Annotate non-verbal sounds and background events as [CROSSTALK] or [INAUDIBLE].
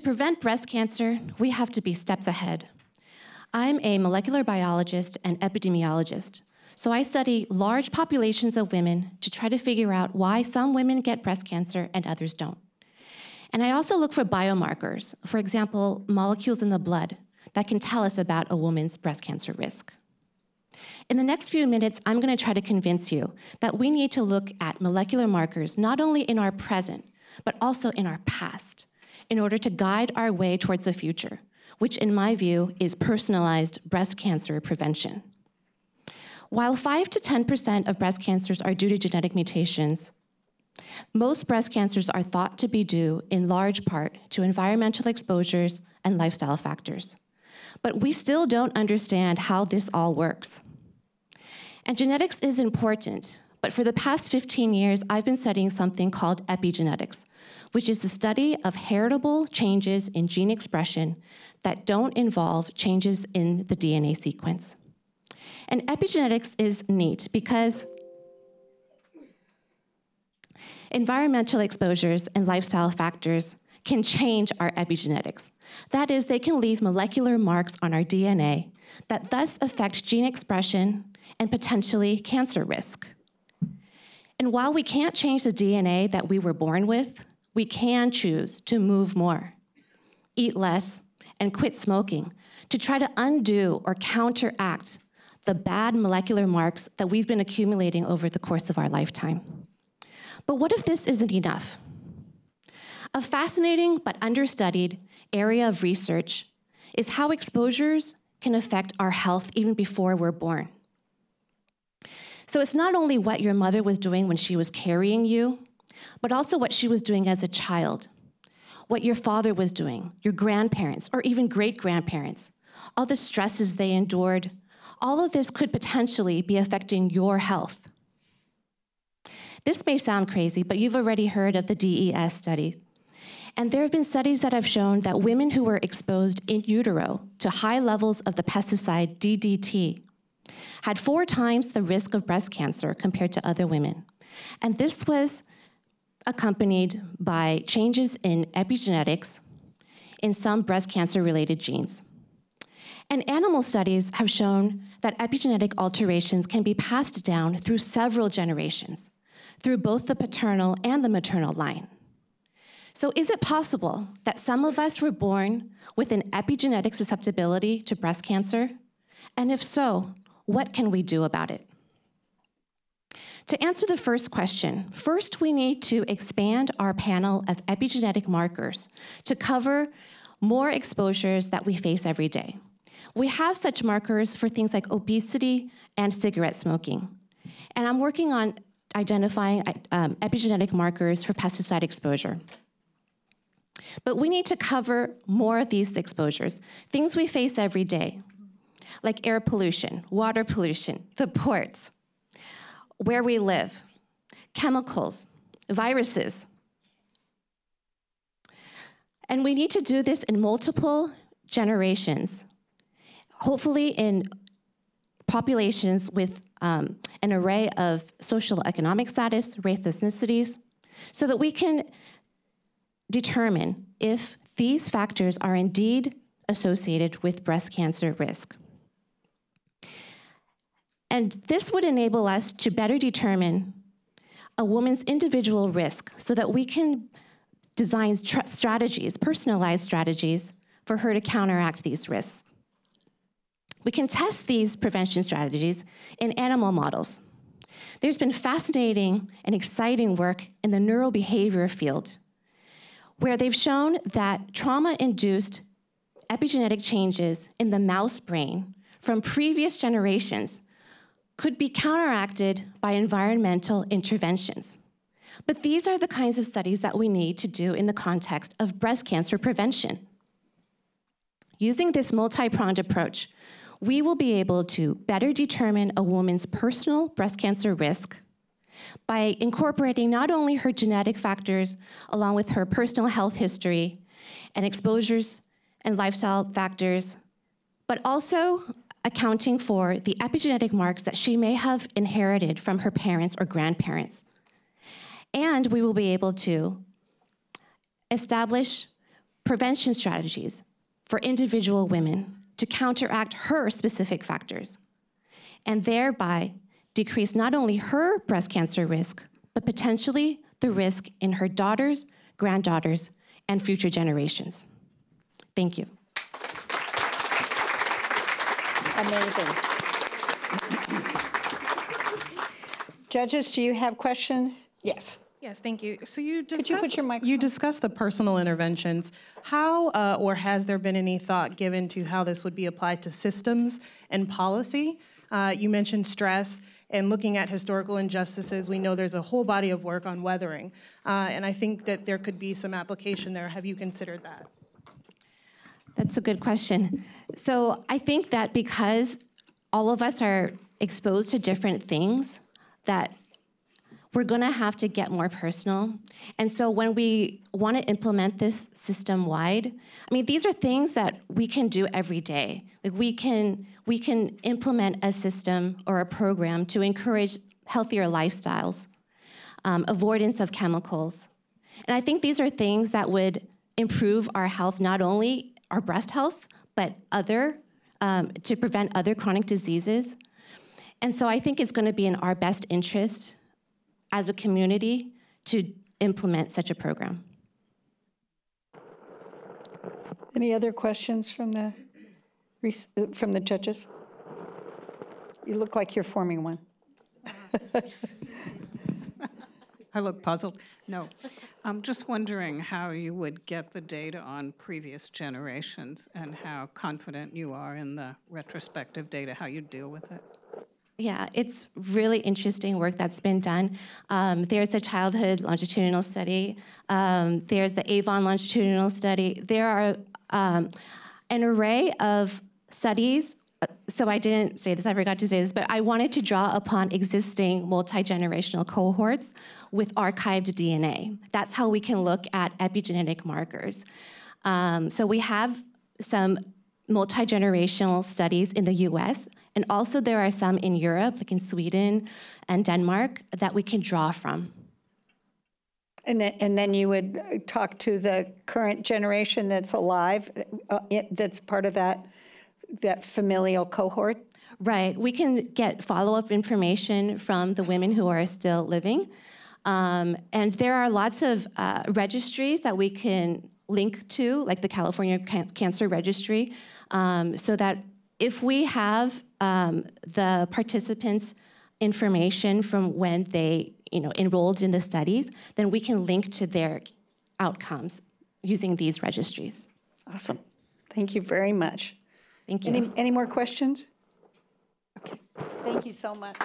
prevent breast cancer, we have to be steps ahead. I'm a molecular biologist and epidemiologist, so I study large populations of women to try to figure out why some women get breast cancer and others don't. And I also look for biomarkers, for example, molecules in the blood that can tell us about a woman's breast cancer risk. In the next few minutes, I'm going to try to convince you that we need to look at molecular markers not only in our present, but also in our past, in order to guide our way towards the future, which in my view is personalized breast cancer prevention. While 5 to 10% of breast cancers are due to genetic mutations, most breast cancers are thought to be due in large part to environmental exposures and lifestyle factors. But we still don't understand how this all works. And genetics is important, but for the past 15 years, I've been studying something called epigenetics, which is the study of heritable changes in gene expression that don't involve changes in the DNA sequence. And epigenetics is neat because environmental exposures and lifestyle factors can change our epigenetics. That is, they can leave molecular marks on our DNA that thus affect gene expression and potentially cancer risk. And while we can't change the DNA that we were born with, we can choose to move more, eat less, and quit smoking to try to undo or counteract the bad molecular marks that we've been accumulating over the course of our lifetime. But what if this isn't enough? A fascinating but understudied area of research is how exposures can affect our health even before we're born. So it's not only what your mother was doing when she was carrying you, but also what she was doing as a child, what your father was doing, your grandparents, or even great grandparents, all the stresses they endured, all of this could potentially be affecting your health. This may sound crazy, but you've already heard of the DES studies. And there have been studies that have shown that women who were exposed in utero to high levels of the pesticide DDT had four times the risk of breast cancer compared to other women. And this was accompanied by changes in epigenetics in some breast cancer related genes. And animal studies have shown that epigenetic alterations can be passed down through several generations, through both the paternal and the maternal line. So, is it possible that some of us were born with an epigenetic susceptibility to breast cancer? And if so, what can we do about it? To answer the first question, first we need to expand our panel of epigenetic markers to cover more exposures that we face every day. We have such markers for things like obesity and cigarette smoking. And I'm working on identifying um, epigenetic markers for pesticide exposure. But we need to cover more of these exposures, things we face every day, like air pollution, water pollution, the ports, where we live, chemicals, viruses. And we need to do this in multiple generations hopefully in populations with um, an array of social economic status, race, ethnicities, so that we can determine if these factors are indeed associated with breast cancer risk. And this would enable us to better determine a woman's individual risk so that we can design strategies, personalized strategies, for her to counteract these risks. We can test these prevention strategies in animal models. There's been fascinating and exciting work in the neurobehavior field, where they've shown that trauma induced epigenetic changes in the mouse brain from previous generations could be counteracted by environmental interventions. But these are the kinds of studies that we need to do in the context of breast cancer prevention. Using this multi pronged approach, we will be able to better determine a woman's personal breast cancer risk by incorporating not only her genetic factors along with her personal health history and exposures and lifestyle factors, but also accounting for the epigenetic marks that she may have inherited from her parents or grandparents. And we will be able to establish prevention strategies for individual women to counteract her specific factors, and thereby decrease not only her breast cancer risk, but potentially the risk in her daughters, granddaughters, and future generations. Thank you. Amazing. Judges, do you have questions? Yes. Yes, thank you. So you you discussed, put your microphone- you discussed the personal interventions. How, uh, or has there been any thought given to how this would be applied to systems and policy? Uh, You mentioned stress and looking at historical injustices. We know there's a whole body of work on weathering. Uh, And I think that there could be some application there. Have you considered that? That's a good question. So I think that because all of us are exposed to different things, that we're to have to get more personal. And so when we want to implement this system wide, I mean these are things that we can do every day. Like we can we can implement a system or a program to encourage healthier lifestyles, um, avoidance of chemicals. And I think these are things that would improve our health, not only our breast health, but other um, to prevent other chronic diseases. And so I think it's going to be in our best interest as a community to implement such a program. Any other questions from the, from the judges? You look like you're forming one. [LAUGHS] I look puzzled. No. I'm just wondering how you would get the data on previous generations and how confident you are in the retrospective data, how you deal with it. Yeah, it's really interesting work that's been done. Um, there's the childhood longitudinal study. Um, there's the Avon longitudinal study. There are um, an array of studies. So I didn't say this, I forgot to say this, but I wanted to draw upon existing multi-generational cohorts with archived DNA. That's how we can look at epigenetic markers. Um, so we have some multi-generational studies in the US, and also there are some in Europe, like in Sweden and Denmark, that we can draw from. And then, and then you would talk to the current generation that's alive, uh, it- that's part of that, that familial cohort? Right, we can get follow-up information from the women who are still living. Um, and there are lots of uh, registries that we can link to, like the California Can- Cancer Registry, um, so that if we have um, the participants' information from when they you know, enrolled in the studies, then we can link to their outcomes using these registries. Awesome. Thank you very much. Thank you. Any, any more questions? Okay, thank you so much.